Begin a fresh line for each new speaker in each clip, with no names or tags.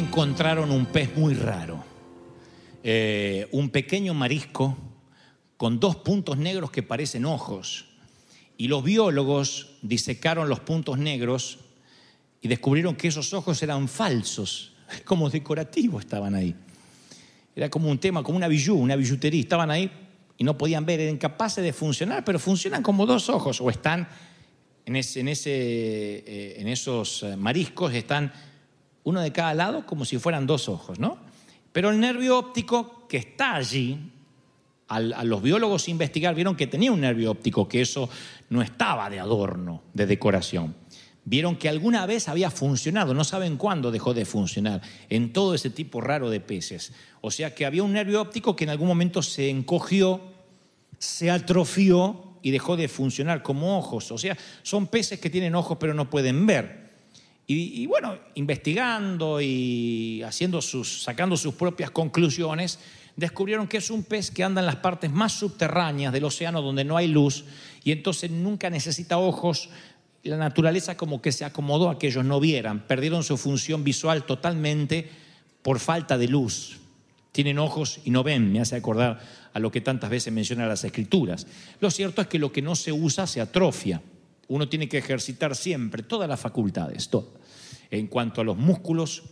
encontraron un pez muy raro. Eh, un pequeño marisco con dos puntos negros que parecen ojos. Y los biólogos disecaron los puntos negros y descubrieron que esos ojos eran falsos, como decorativos estaban ahí. Era como un tema, como una bijú, una billutería. Estaban ahí y no podían ver, eran incapaces de funcionar, pero funcionan como dos ojos o están en, eh, en esos eh, mariscos, están uno de cada lado como si fueran dos ojos, ¿no? Pero el nervio óptico que está allí, al- a los biólogos investigar vieron que tenía un nervio óptico, que eso no estaba de adorno, de decoración. Vieron que alguna vez había funcionado, no saben cuándo dejó de funcionar, en todo ese tipo raro de peces. O sea que había un nervio óptico que en algún momento se encogió, se atrofió y dejó de funcionar como ojos. O sea, son peces que tienen ojos pero no pueden ver. Y, bueno, investigando y haciendo sus, sacando sus propias conclusiones, descubrieron que es un pez que anda en las partes más subterráneas del océano donde no hay luz y entonces nunca necesita ojos. La naturaleza como que se acomodó a que ellos no vieran, perdieron su función visual totalmente por falta de luz. Tienen ojos y no ven, me hace acordar a lo que tantas veces mencionan las escrituras. Lo cierto es que lo que no se usa se atrofia. Uno tiene que ejercitar siempre todas las facultades, todo. En cuanto a los músculos,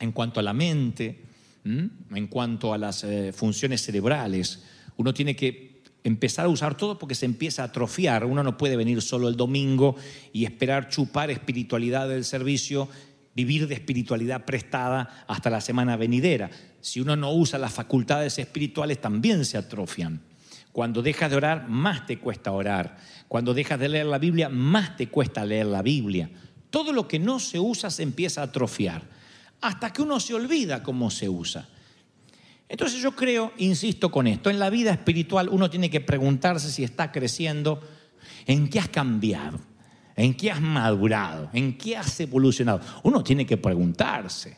en cuanto a la mente, en cuanto a las eh, funciones cerebrales. Uno tiene que empezar a usar todo porque se empieza a atrofiar. Uno no puede venir solo el domingo y esperar chupar espiritualidad del servicio, vivir de espiritualidad prestada hasta la semana venidera. Si uno no usa las facultades espirituales, también se atrofian. Cuando dejas de orar, más te cuesta orar. Cuando dejas de leer la Biblia, más te cuesta leer la Biblia. Todo lo que no se usa se empieza a atrofiar, hasta que uno se olvida cómo se usa. Entonces yo creo, insisto con esto, en la vida espiritual uno tiene que preguntarse si está creciendo, en qué has cambiado, en qué has madurado, en qué has evolucionado. Uno tiene que preguntarse.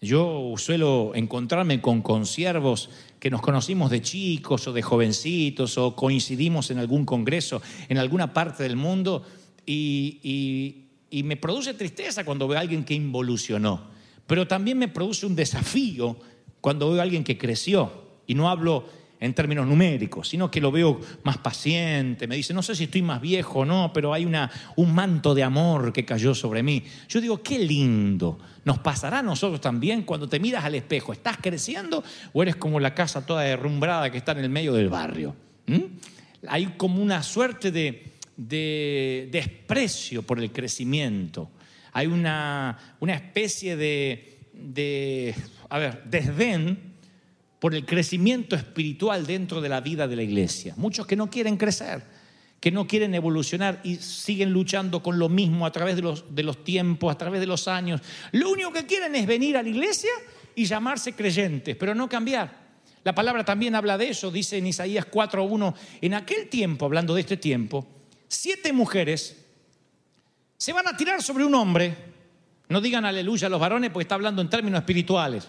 Yo suelo encontrarme con consiervos que nos conocimos de chicos o de jovencitos o coincidimos en algún congreso en alguna parte del mundo y, y- y me produce tristeza cuando veo a alguien que involucionó, pero también me produce un desafío cuando veo a alguien que creció y no hablo en términos numéricos, sino que lo veo más paciente, me dice, no sé si estoy más viejo o no, pero hay una, un manto de amor que cayó sobre mí. Yo digo, qué lindo, nos pasará a nosotros también cuando te miras al espejo, ¿estás creciendo o eres como la casa toda derrumbrada que está en el medio del barrio? ¿Mm? Hay como una suerte de, de desprecio por el crecimiento, hay una, una especie de, a ver, desdén por el crecimiento espiritual dentro de la vida de la iglesia. Muchos que no quieren crecer, que no quieren evolucionar y siguen luchando con lo mismo a través de los, de los tiempos, a través de los años. Lo único que quieren es venir a la iglesia y llamarse creyentes, pero no cambiar. La palabra también habla de eso, dice en Isaías 4.1, en aquel tiempo, hablando de este tiempo, siete mujeres se van a tirar sobre un hombre. No digan aleluya a los varones porque está hablando en términos espirituales.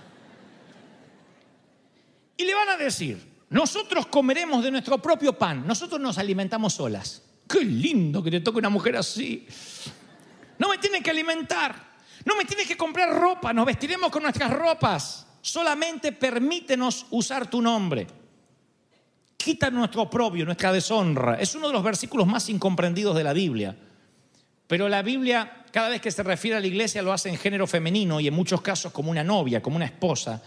Y le van a decir, nosotros comeremos de nuestro propio pan, nosotros nos alimentamos solas. Qué lindo que te toque una mujer así. No me tienes que alimentar, no me tienes que comprar ropa, nos vestiremos con nuestras ropas. Solamente permítenos usar tu nombre. Quita nuestro oprobio, nuestra deshonra. Es uno de los versículos más incomprendidos de la Biblia. Pero la Biblia, cada vez que se refiere a la iglesia, lo hace en género femenino y en muchos casos como una novia, como una esposa.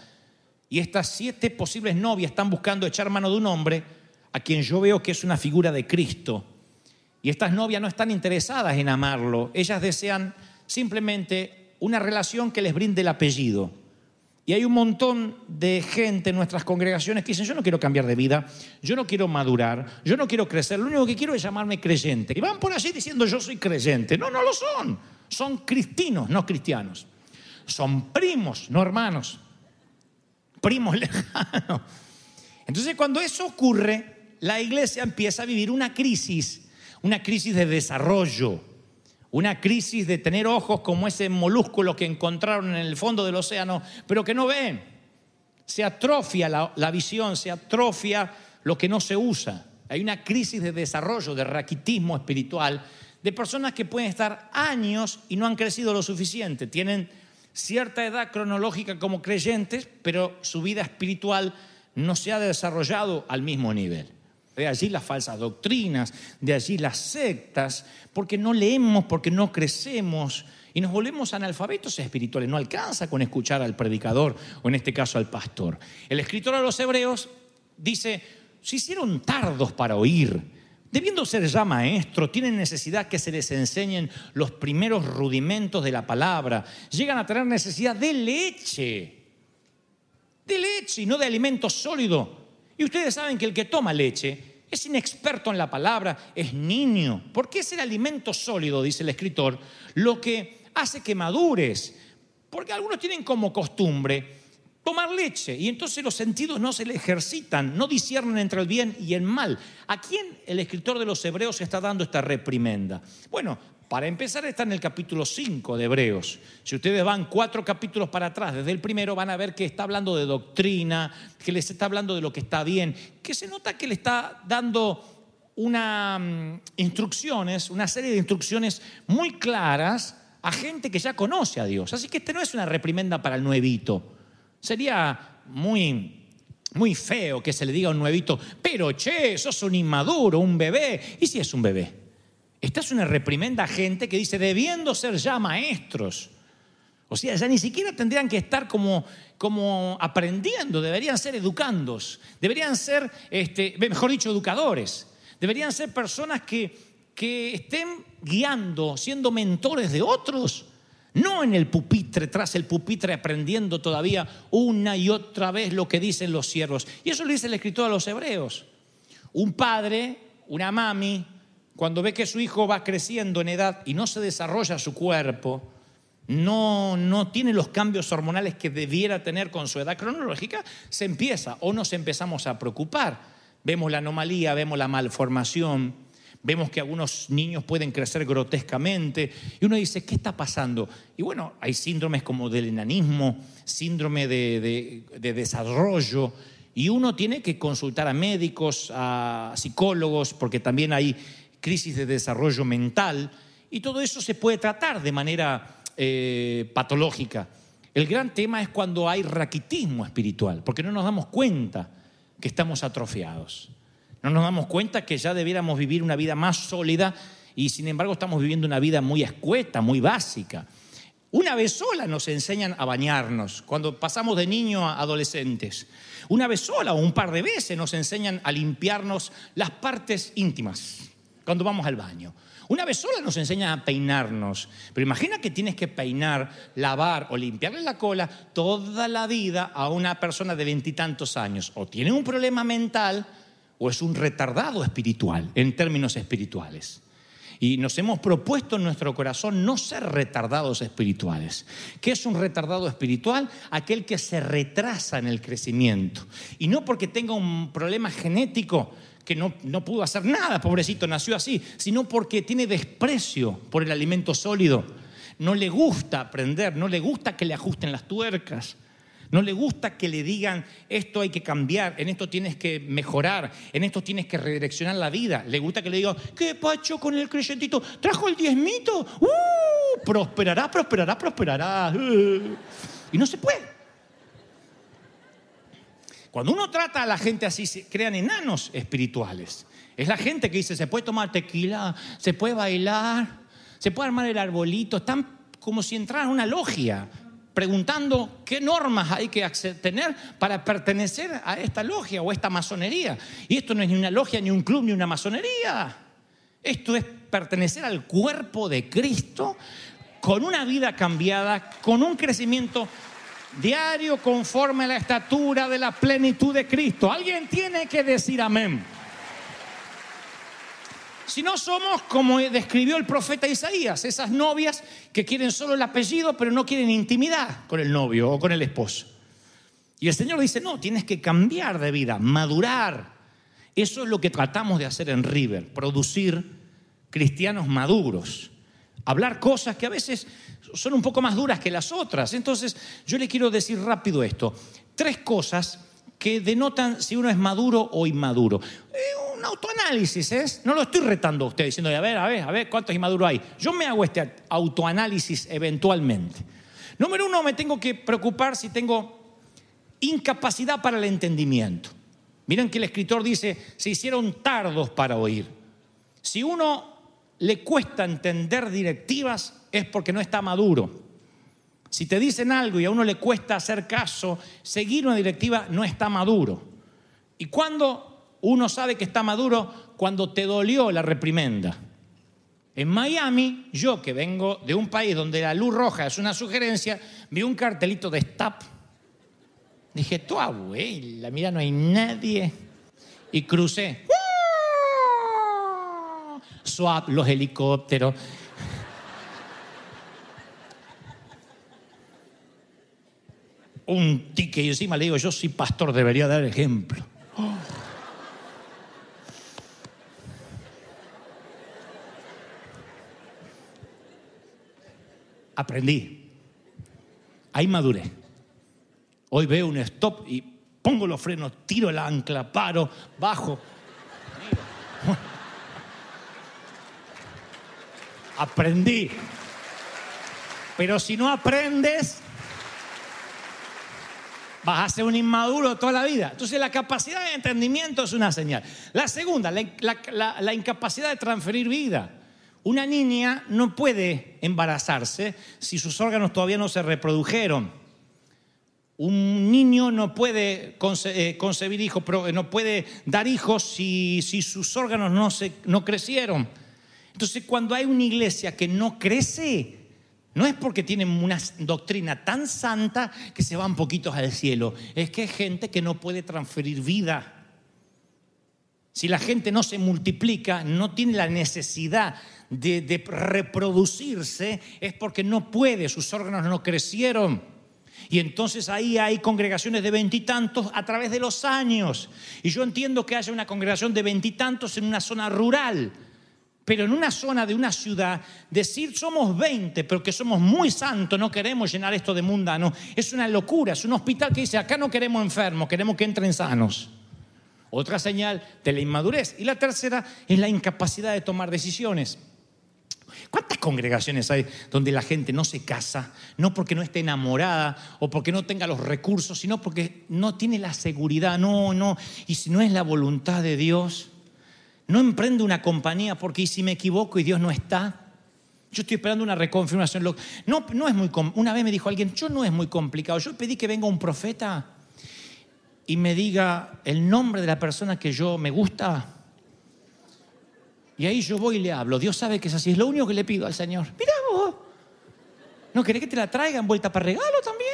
Y estas siete posibles novias están buscando echar mano de un hombre a quien yo veo que es una figura de Cristo. Y estas novias no están interesadas en amarlo, ellas desean simplemente una relación que les brinde el apellido. Y hay un montón de gente en nuestras congregaciones que dicen, yo no quiero cambiar de vida, yo no quiero madurar, yo no quiero crecer, lo único que quiero es llamarme creyente. Y van por allí diciendo, yo soy creyente. No, no lo son. Son cristinos, no cristianos. Son primos, no hermanos. Primos lejanos. Entonces cuando eso ocurre, la iglesia empieza a vivir una crisis, una crisis de desarrollo una crisis de tener ojos como ese molúsculo que encontraron en el fondo del océano, pero que no ven. Se atrofia la, la, visión, se atrofia lo que no se usa. Hay una crisis de desarrollo, de raquitismo espiritual, de personas que pueden estar años y no han crecido lo suficiente. Tienen cierta edad cronológica como creyentes, pero su vida espiritual no se ha desarrollado al mismo nivel. De allí las falsas doctrinas, de allí las sectas, porque no leemos, porque no crecemos y nos volvemos analfabetos espirituales. No alcanza con escuchar al predicador o en este caso al pastor. El escritor a los hebreos dice, se hicieron tardos para oír, debiendo ser ya maestros, tienen necesidad que se les enseñen los primeros rudimentos de la palabra, llegan a tener necesidad de leche, de leche y no de alimento sólido. Y ustedes saben que el que toma leche es inexperto en la palabra, es niño, porque es el alimento sólido, dice el escritor, lo que hace que madures. Porque algunos tienen como costumbre tomar leche y entonces los sentidos no se le ejercitan, no disciernen entre el bien y el mal. ¿A quién el escritor de los Hebreos está dando esta reprimenda? Bueno, para empezar está en el capítulo 5 de Hebreos. Si ustedes van cuatro capítulos para atrás, desde el primero van a ver que está hablando de doctrina, que les está hablando de lo que está bien, que se nota que le está dando una um, instrucciones, una serie de instrucciones muy claras a gente que ya conoce a Dios. Así que este no es una reprimenda para el nuevito. Sería muy muy feo que se le diga a un nuevito, pero che, sos un inmaduro, un bebé. ¿Y si es un bebé? Esta es una reprimenda a gente que dice, debiendo ser ya maestros. O sea, ya ni siquiera tendrían que estar como, como aprendiendo, deberían ser educandos, deberían ser, este, mejor dicho, educadores. Deberían ser personas que, que estén guiando, siendo mentores de otros. No en el pupitre, tras el pupitre, aprendiendo todavía una y otra vez lo que dicen los siervos. Y eso lo dice el escritor a los hebreos. Un padre, una mami, cuando ve que su hijo va creciendo en edad y no se desarrolla su cuerpo, no, no tiene los cambios hormonales que debiera tener con su edad cronológica, se empieza o nos empezamos a preocupar. Vemos la anomalía, vemos la malformación, vemos que algunos niños pueden crecer grotescamente y uno dice, ¿qué está pasando? Y bueno, hay síndromes como del enanismo, síndrome de, de, de desarrollo, y uno tiene que consultar a médicos, a psicólogos, porque también hay crisis de desarrollo mental, y todo eso se puede tratar de manera eh, patológica. El gran tema es cuando hay raquitismo espiritual, porque no nos damos cuenta que estamos atrofiados. No nos damos cuenta que ya debiéramos vivir una vida más sólida y sin embargo estamos viviendo una vida muy escueta, muy básica. Una vez sola nos enseñan a bañarnos, cuando pasamos de niño a adolescentes. Una vez sola o un par de veces nos enseñan a limpiarnos las partes íntimas cuando vamos al baño. Una vez sola nos enseñan a peinarnos, pero imagina que tienes que peinar, lavar o limpiarle la cola toda la vida a una persona de veintitantos años. O tiene un problema mental o es un retardado espiritual, en términos espirituales. Y nos hemos propuesto en nuestro corazón no ser retardados espirituales. ¿Qué es un retardado espiritual? Aquel que se retrasa en el crecimiento. Y no porque tenga un problema genético, que no, no, pudo hacer nada, pobrecito, nació así, sino porque tiene desprecio por el alimento sólido. No le gusta aprender, no le gusta que le ajusten las tuercas, no le gusta que le digan esto hay que cambiar, en esto tienes que mejorar, en esto tienes que redireccionar la vida. Le gusta que le digan, ¿qué pacho con el creyentito? ¿Trajo el diezmito? ¡Uh! Prosperará, prosperará, prosperará. Y no se puede. Cuando uno trata a la gente así, se crean enanos espirituales. Es la gente que dice, se puede tomar tequila, se puede bailar, se puede armar el arbolito. Están como si entraran a una logia, preguntando qué normas hay que tener para pertenecer a esta logia o esta masonería. Y esto no es ni una logia, ni un club, ni una masonería. Esto es pertenecer al cuerpo de Cristo con una vida cambiada, con un crecimiento diario conforme a la estatura de la plenitud de Cristo. Alguien tiene que decir amén. Si no somos como describió el profeta Isaías, esas novias que quieren solo el apellido pero no quieren intimidad con el novio o con el esposo. Y el Señor dice, no, tienes que cambiar de vida, madurar. Eso es lo que tratamos de hacer en River, producir cristianos maduros. Hablar cosas que a veces son un poco más duras que las otras. Entonces, yo le quiero decir rápido esto. Tres cosas que denotan si uno es maduro o inmaduro. Eh, un autoanálisis, ¿es? No lo estoy retando a usted diciendo, a ver, a ver, a ver, ¿cuántos inmaduros hay? Yo me hago este autoanálisis eventualmente. Número uno, me tengo que preocupar si tengo incapacidad para el entendimiento. Miren que el escritor dice, se hicieron tardos para oír. Si uno le cuesta entender directivas es porque no está maduro. Si te dicen algo y a uno le cuesta hacer caso, seguir una directiva no está maduro. ¿Y cuando uno sabe que está maduro? Cuando te dolió la reprimenda. En Miami, yo que vengo de un país donde la luz roja es una sugerencia, vi un cartelito de stop. Dije, tu abuela, mira, no hay nadie. Y crucé. Swap, los helicópteros. Un ticket y encima le digo, yo soy pastor, debería dar ejemplo. Aprendí. Ahí maduré. Hoy veo un stop y pongo los frenos, tiro el ancla, paro, bajo. Aprendí. Pero si no aprendes, vas a ser un inmaduro toda la vida. Entonces la capacidad de entendimiento es una señal. La segunda, la, incapacidad de transferir vida. Una niña no puede embarazarse si sus órganos todavía no se reprodujeron. Un niño no puede eh, concebir hijos, eh, no puede dar hijos si, si sus órganos no, se, no crecieron. Entonces, cuando hay una iglesia que no crece, no es porque tienen una doctrina tan santa que se van poquitos al cielo, es que hay gente que no puede transferir vida. Si la gente no se multiplica, no tiene la necesidad de, de reproducirse, es porque no puede, sus órganos no crecieron. Y entonces ahí hay congregaciones de veintitantos a través de los años. Y yo entiendo que haya una congregación de veintitantos en una zona rural. Pero en una zona de una ciudad, decir somos 20, pero que somos muy santos, no queremos llenar esto de mundano, es una locura. Es un hospital que dice, acá no queremos enfermos, queremos que entren sanos. Otra señal de la inmadurez. Y la tercera es la incapacidad de tomar decisiones. ¿Cuántas congregaciones hay donde la gente no se casa, no porque no esté enamorada o porque no tenga los recursos, sino porque no tiene la seguridad? No, no. Y si no es la voluntad de Dios, no emprende una compañía porque ¿y si me equivoco y Dios no está? Yo estoy esperando una reconfirmación. No, no es muy Una vez me dijo alguien, yo no es muy complicado. Yo pedí que venga un profeta y me diga el nombre de la persona que yo me gusta. Y ahí yo voy y le hablo. Dios sabe que es así. Es lo único que le pido al Señor. Mira vos. ¿No querés que te la traiga en vuelta para regalo también?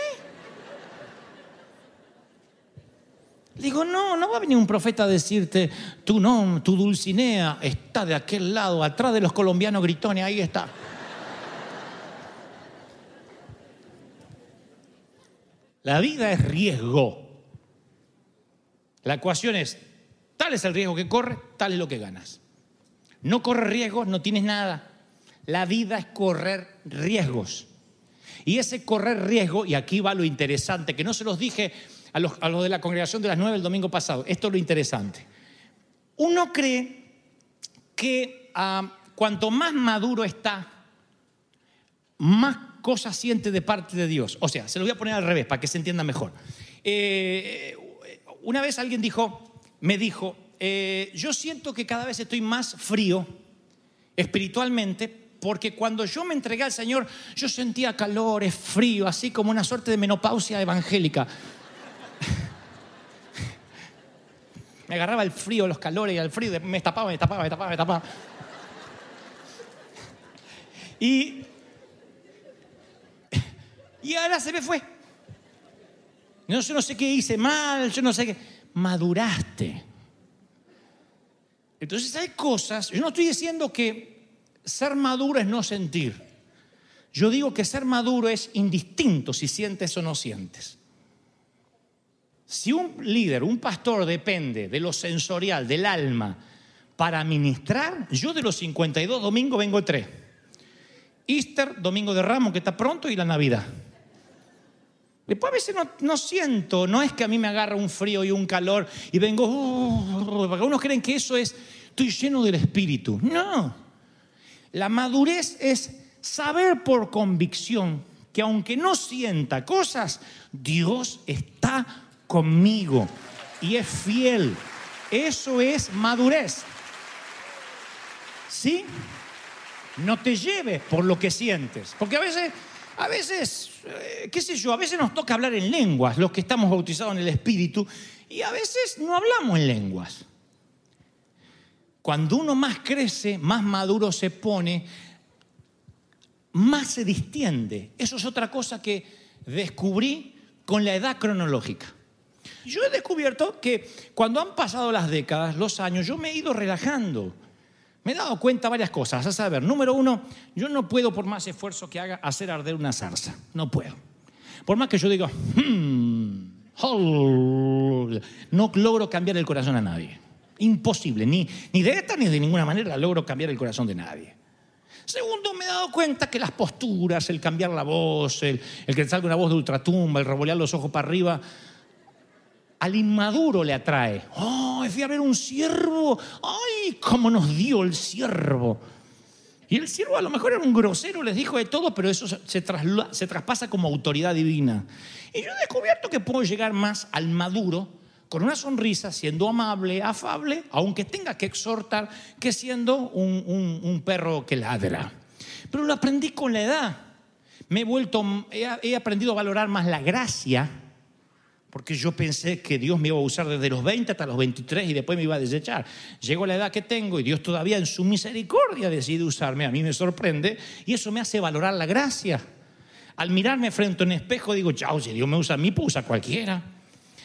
Digo, no, no va a venir un profeta a decirte, tú no, tu Dulcinea está de aquel lado, atrás de los colombianos gritones, ahí está. La vida es riesgo. La ecuación es, tal es el riesgo que corre, tal es lo que ganas. No corres riesgos, no tienes nada. La vida es correr riesgos. Y ese correr riesgo, y aquí va lo interesante, que no se los dije a los, de la congregación de las nueve el domingo pasado, esto es lo interesante. Uno cree que ah, cuanto más maduro está, más cosas siente de parte de Dios. O sea, se lo voy a poner al revés para que se entienda mejor. Eh, una vez alguien dijo, me dijo, eh, yo siento que cada vez estoy más frío espiritualmente porque cuando yo me entregué al Señor, yo sentía calores, frío, así como una suerte de menopausia evangélica. Me agarraba el frío, los calores y el frío, me tapaba, me tapaba, me tapaba, me tapaba. Y, y ahora se me fue. No, yo no sé qué hice mal, yo no sé qué. Maduraste. Entonces hay cosas, yo no estoy diciendo que ser maduro es no sentir. Yo digo que ser maduro es indistinto si sientes o no sientes. Si un líder, un pastor depende de lo sensorial, del alma, para ministrar, yo de los 52 domingos vengo tres. Easter, domingo de Ramos, que está pronto, y la Navidad. Después a veces no, siento, no es que a mí me agarra un frío y un calor y vengo, uh, porque algunos creen que eso es, estoy lleno del Espíritu. No, la madurez es saber por convicción que aunque no sienta cosas, Dios está conmigo y es fiel. Eso es madurez. ¿Sí? No te lleves por lo que sientes, porque a veces a veces, eh, qué sé yo, a veces nos toca hablar en lenguas, los que estamos bautizados en el Espíritu, y a veces no hablamos en lenguas. Cuando uno más crece, más maduro se pone, más se distiende. Eso es otra cosa que descubrí con la edad cronológica. Yo he descubierto que cuando han pasado las décadas, los años, yo me he ido relajando. Me he dado cuenta varias cosas. A saber, número uno, yo no puedo, por más esfuerzo que haga, hacer arder una zarza. No puedo. Por más que yo diga, hmm, no logro cambiar el corazón a nadie. Imposible. Ni, ni de esta ni de ninguna manera logro cambiar el corazón de nadie. Segundo, me he dado cuenta que las posturas, el cambiar la voz, el, el que salga una voz de ultratumba, el revolear los ojos para arriba, al inmaduro le atrae. Oh, fui a ver un siervo. Ay, cómo nos dio el siervo. Y el siervo a lo mejor era un grosero, les dijo de todo, pero eso se, se traspasa como autoridad divina. Y yo he descubierto que puedo llegar más al maduro con una sonrisa, siendo amable, afable, aunque tenga que exhortar, que siendo un, perro que ladra. Pero lo aprendí con la edad. Me he vuelto, he aprendido a valorar más la gracia porque yo pensé que Dios me iba a usar desde los 20 hasta los 23 y después me iba a desechar. Llego a la edad que tengo y Dios todavía en su misericordia decide usarme. A mí me sorprende y eso me hace valorar la gracia. Al mirarme frente a un espejo digo, chao, si Dios me usa a mí, pues usa a cualquiera.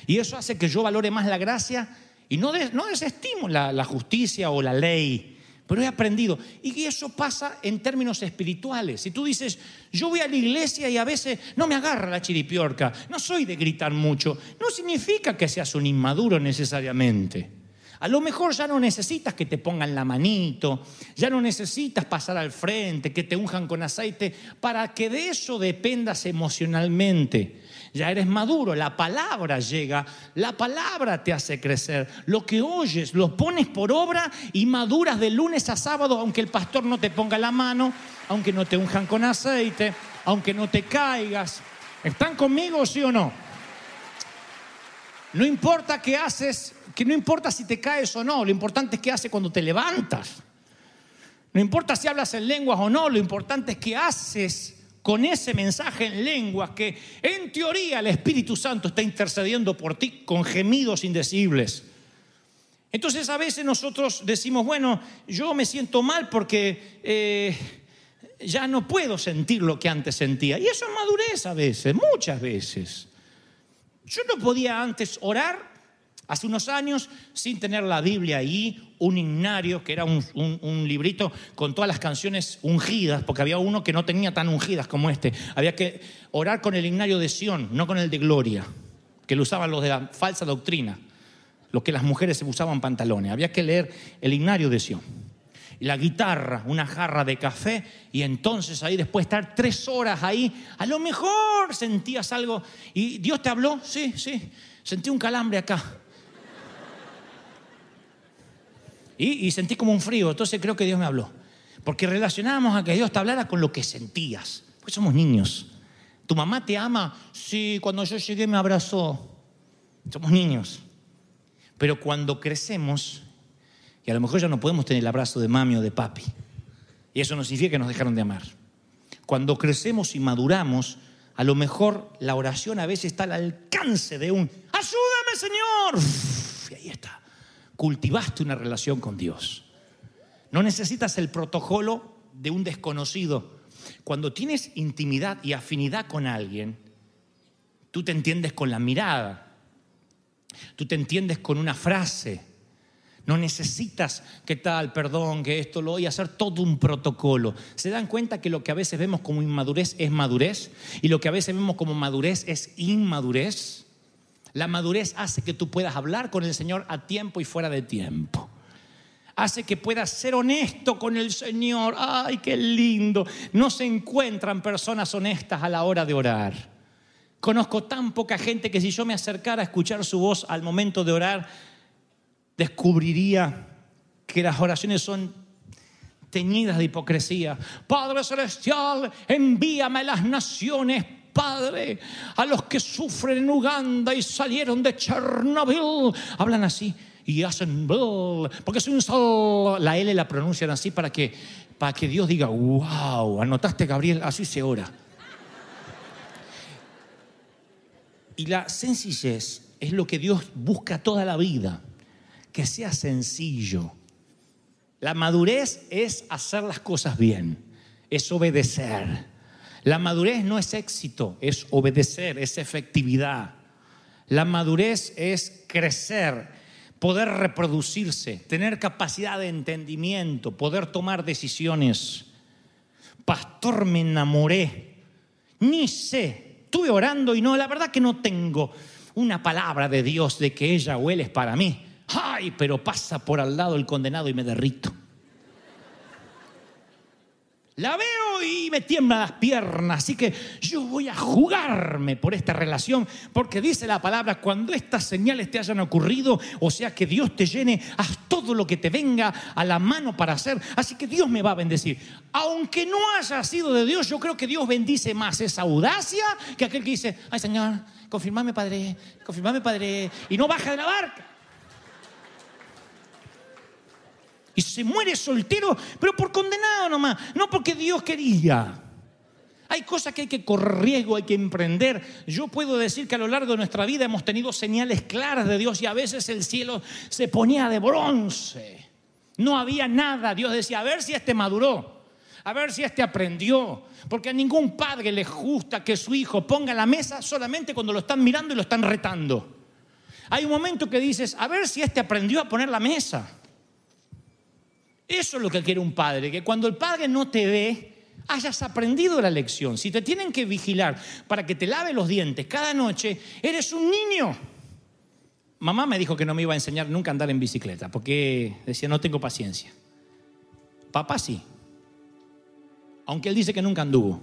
Y eso hace que yo valore más la gracia y no, no desestimo la, la justicia o la ley. Pero he aprendido. Y eso pasa en términos espirituales. Si tú dices, yo voy a la iglesia y a veces no me agarra la chiripiorca, no soy de gritar mucho, no significa que seas un inmaduro necesariamente. A lo mejor ya no necesitas que te pongan la manito, ya no necesitas pasar al frente, que te unjan con aceite, para que de eso dependas emocionalmente ya eres maduro, la palabra llega, la palabra te hace crecer. Lo que oyes lo pones por obra y maduras de lunes a sábado, aunque el pastor no te ponga la mano, aunque no te unjan con aceite, aunque no te caigas. ¿Están conmigo, sí o no? No importa qué haces, que no importa si te caes o no, lo importante es qué haces cuando te levantas. No importa si hablas en lenguas o no, lo importante es qué haces con ese mensaje en lenguas que en teoría el Espíritu Santo está intercediendo por ti con gemidos indecibles. Entonces a veces nosotros decimos, bueno, yo me siento mal porque eh, ya no puedo sentir lo que antes sentía. Y eso es madurez a veces, muchas veces. Yo no podía antes orar Hace unos años, sin tener la Biblia ahí, un himnario, que era un, un, librito con todas las canciones ungidas, porque había uno que no tenía tan ungidas como este. Había que orar con el himnario de Sión, no con el de Gloria, que lo usaban los de la falsa doctrina, los que las mujeres se usaban pantalones. Había que leer el himnario de Sión. La guitarra, una jarra de café, y entonces ahí después de estar tres horas ahí, a lo mejor sentías algo. ¿Y Dios te habló? Sí, sí. Sentí un calambre acá. Y, sentí como un frío, entonces creo que Dios me habló. Porque relacionábamos a que Dios te hablara con lo que sentías. Porque somos niños. ¿Tu mamá te ama? Sí, cuando yo llegué me abrazó. Somos niños. Pero cuando crecemos, y a lo mejor ya no podemos tener el abrazo de mami o de papi, y eso no significa que nos dejaron de amar. Cuando crecemos y maduramos, a lo mejor la oración a veces está al alcance de un ¡Ayúdame, Señor! Y ahí está. Cultivaste una relación con Dios. No necesitas el protocolo de un desconocido. Cuando tienes intimidad y afinidad con alguien, tú te entiendes con la mirada, tú te entiendes con una frase. No necesitas que tal, perdón, que esto lo voy a hacer todo un protocolo. ¿Se dan cuenta que lo que a veces vemos como inmadurez es madurez? Y lo que a veces vemos como madurez es inmadurez. La madurez hace que tú puedas hablar con el Señor a tiempo y fuera de tiempo. Hace que puedas ser honesto con el Señor. ¡Ay, qué lindo! No se encuentran personas honestas a la hora de orar. Conozco tan poca gente que si yo me acercara a escuchar su voz al momento de orar, descubriría que las oraciones son teñidas de hipocresía. Padre Celestial, envíame a las naciones, Padre, a los que sufren en Uganda y salieron de Chernobyl. Hablan así y hacen porque es un sol. La L la pronuncian así para que, para que Dios diga, wow, anotaste Gabriel, así se ora. Y la sencillez es lo que Dios busca toda la vida, que sea sencillo. La madurez es hacer las cosas bien, es obedecer. La madurez no es éxito, es obedecer, es efectividad. La madurez es crecer, poder reproducirse, tener capacidad de entendimiento, poder tomar decisiones. Pastor, me enamoré. Ni sé, estuve orando y no, la verdad que no tengo una palabra de Dios de que ella o para mí. Ay, pero pasa por al lado el condenado y me derrito. La veo y me tiemblan las piernas, así que yo voy a jugarme por esta relación, porque dice la palabra, cuando estas señales te hayan ocurrido, o sea que Dios te llene, haz todo lo que te venga a la mano para hacer, así que Dios me va a bendecir. Aunque no haya sido de Dios, yo creo que Dios bendice más esa audacia que aquel que dice, ay Señor, confirmame Padre, confirmame Padre, y no baja de la barca. Y se muere soltero, pero por condenado nomás, no porque Dios quería. Hay cosas que hay que correr riesgo, hay que emprender. Yo puedo decir que a lo largo de nuestra vida hemos tenido señales claras de Dios y a veces el cielo se ponía de bronce. No había nada. Dios decía, a ver si este maduró, a ver si este aprendió. Porque a ningún padre le gusta que su hijo ponga la mesa solamente cuando lo están mirando y lo están retando. Hay un momento que dices, a ver si este aprendió a poner la mesa. Eso es lo que quiere un padre, que cuando el padre no te ve, hayas aprendido la lección. Si te tienen que vigilar para que te lave los dientes cada noche, eres un niño. Mamá me dijo que no me iba a enseñar nunca a andar en bicicleta, porque decía, no tengo paciencia. Papá sí, aunque él dice que nunca anduvo.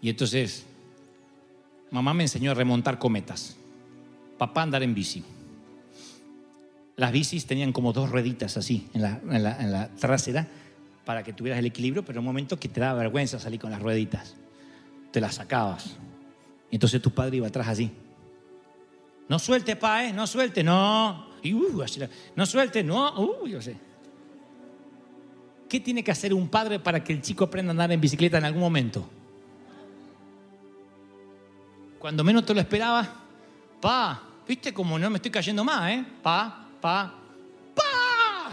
Y entonces, mamá me enseñó a remontar cometas, papá a andar en bici. Las bicis tenían como dos rueditas así en la, en la- en trasera para que tuvieras el equilibrio, pero en un momento que te daba vergüenza salir con las rueditas, te las sacabas. Y entonces tu padre iba atrás así. No suelte, pa, ¿eh? No suelte, no. Y, uh, no suelte, no. Uh, yo sé. ¿Qué tiene que hacer un padre para que el chico aprenda a andar en bicicleta en algún momento? Cuando menos te lo esperaba, pa, viste como no me estoy cayendo más, ¿eh? Pa, pa, pa.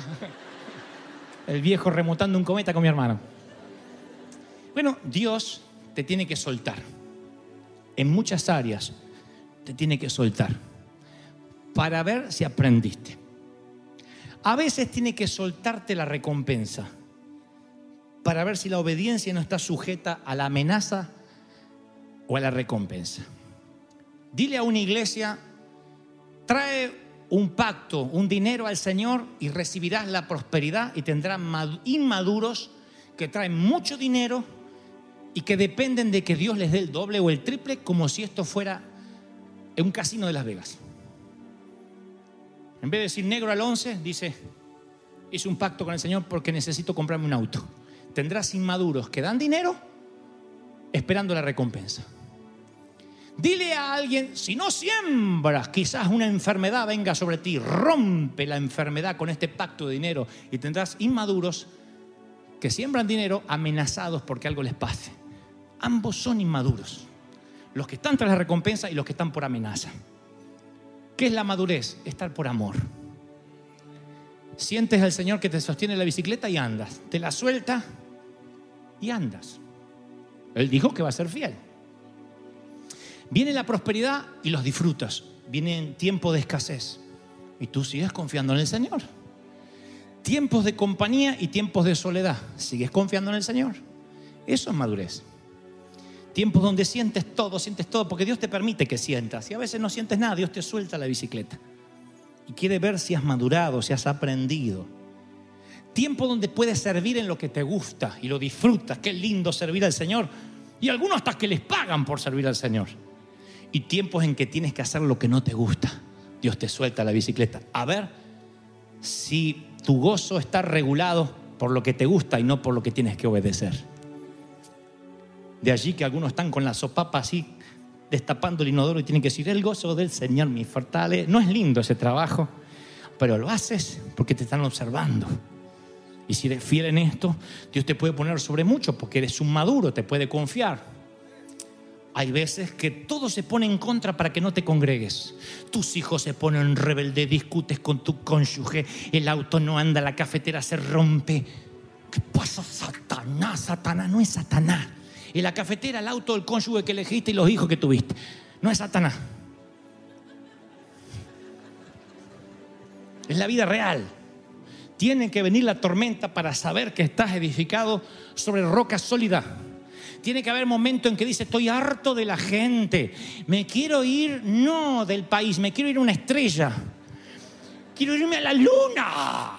El viejo remontando un cometa con mi hermano. Bueno, Dios te tiene que soltar. En muchas áreas te tiene que soltar para ver si aprendiste. A veces tiene que soltarte la recompensa para ver si la obediencia no está sujeta a la amenaza o a la recompensa. Dile a una iglesia, trae un pacto, un dinero al Señor y recibirás la prosperidad y tendrás mad- inmaduros que traen mucho dinero y que dependen de que Dios les dé el doble o el triple como si esto fuera un casino de Las Vegas. En vez de decir negro al 11, dice, hice un pacto con el Señor porque necesito comprarme un auto. Tendrás inmaduros que dan dinero esperando la recompensa. Dile a alguien, si no siembras, quizás una enfermedad venga sobre ti, rompe la enfermedad con este pacto de dinero y tendrás inmaduros que siembran dinero amenazados porque algo les pase. Ambos son inmaduros, los que están tras la recompensa y los que están por amenaza. ¿Qué es la madurez? Estar por amor. Sientes al Señor que te sostiene la bicicleta y andas, te la suelta y andas. Él dijo que va a ser fiel. Viene la prosperidad y los disfrutas. Viene tiempo de escasez y tú sigues confiando en el Señor. Tiempos de compañía y tiempos de soledad. Sigues confiando en el Señor. Eso es madurez. Tiempos donde sientes todo, sientes todo, porque Dios te permite que sientas. Y a veces no sientes nada, Dios te suelta la bicicleta. Y quiere ver si has madurado, si has aprendido. Tiempo donde puedes servir en lo que te gusta y lo disfrutas. Qué lindo servir al Señor. Y algunos hasta que les pagan por servir al Señor. Y tiempos en que tienes que hacer lo que no te gusta. Dios te suelta la bicicleta. A ver si tu gozo está regulado por lo que te gusta y no por lo que tienes que obedecer. De allí que algunos están con la sopapa así, destapando el inodoro y tienen que decir, el gozo del Señor me fortale. No es lindo ese trabajo, pero lo haces porque te están observando. Y si eres fiel en esto, Dios te puede poner sobre mucho porque eres un maduro, te puede confiar. Hay veces que todo se pone en contra para que no te congregues. Tus hijos se ponen rebelde, discutes con tu cónyuge, el auto no anda, la cafetera se rompe. ¿Qué pasa, Satanás? Satanás no es Satanás. Y la cafetera, el auto, el cónyuge que elegiste y los hijos que tuviste. No es Satanás. Es la vida real. Tiene que venir la tormenta para saber que estás edificado sobre roca sólida. Tiene que haber momento en que dice, estoy harto de la gente. Me quiero ir, no del país, me quiero ir a una estrella. Quiero irme a la luna.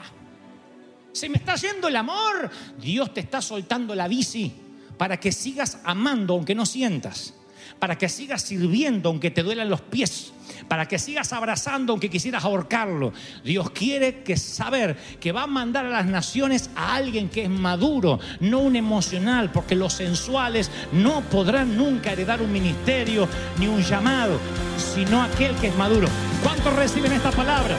Se me está yendo el amor. Dios te está soltando la bici para que sigas amando aunque no sientas, para que sigas sirviendo aunque te duelan los pies, para que sigas abrazando aunque quisieras ahorcarlo. Dios quiere que saber que va a mandar a las naciones a alguien que es maduro, no un emocional, porque los sensuales no podrán nunca heredar un ministerio ni un llamado, sino aquel que es maduro. ¿Cuántos reciben esta palabra?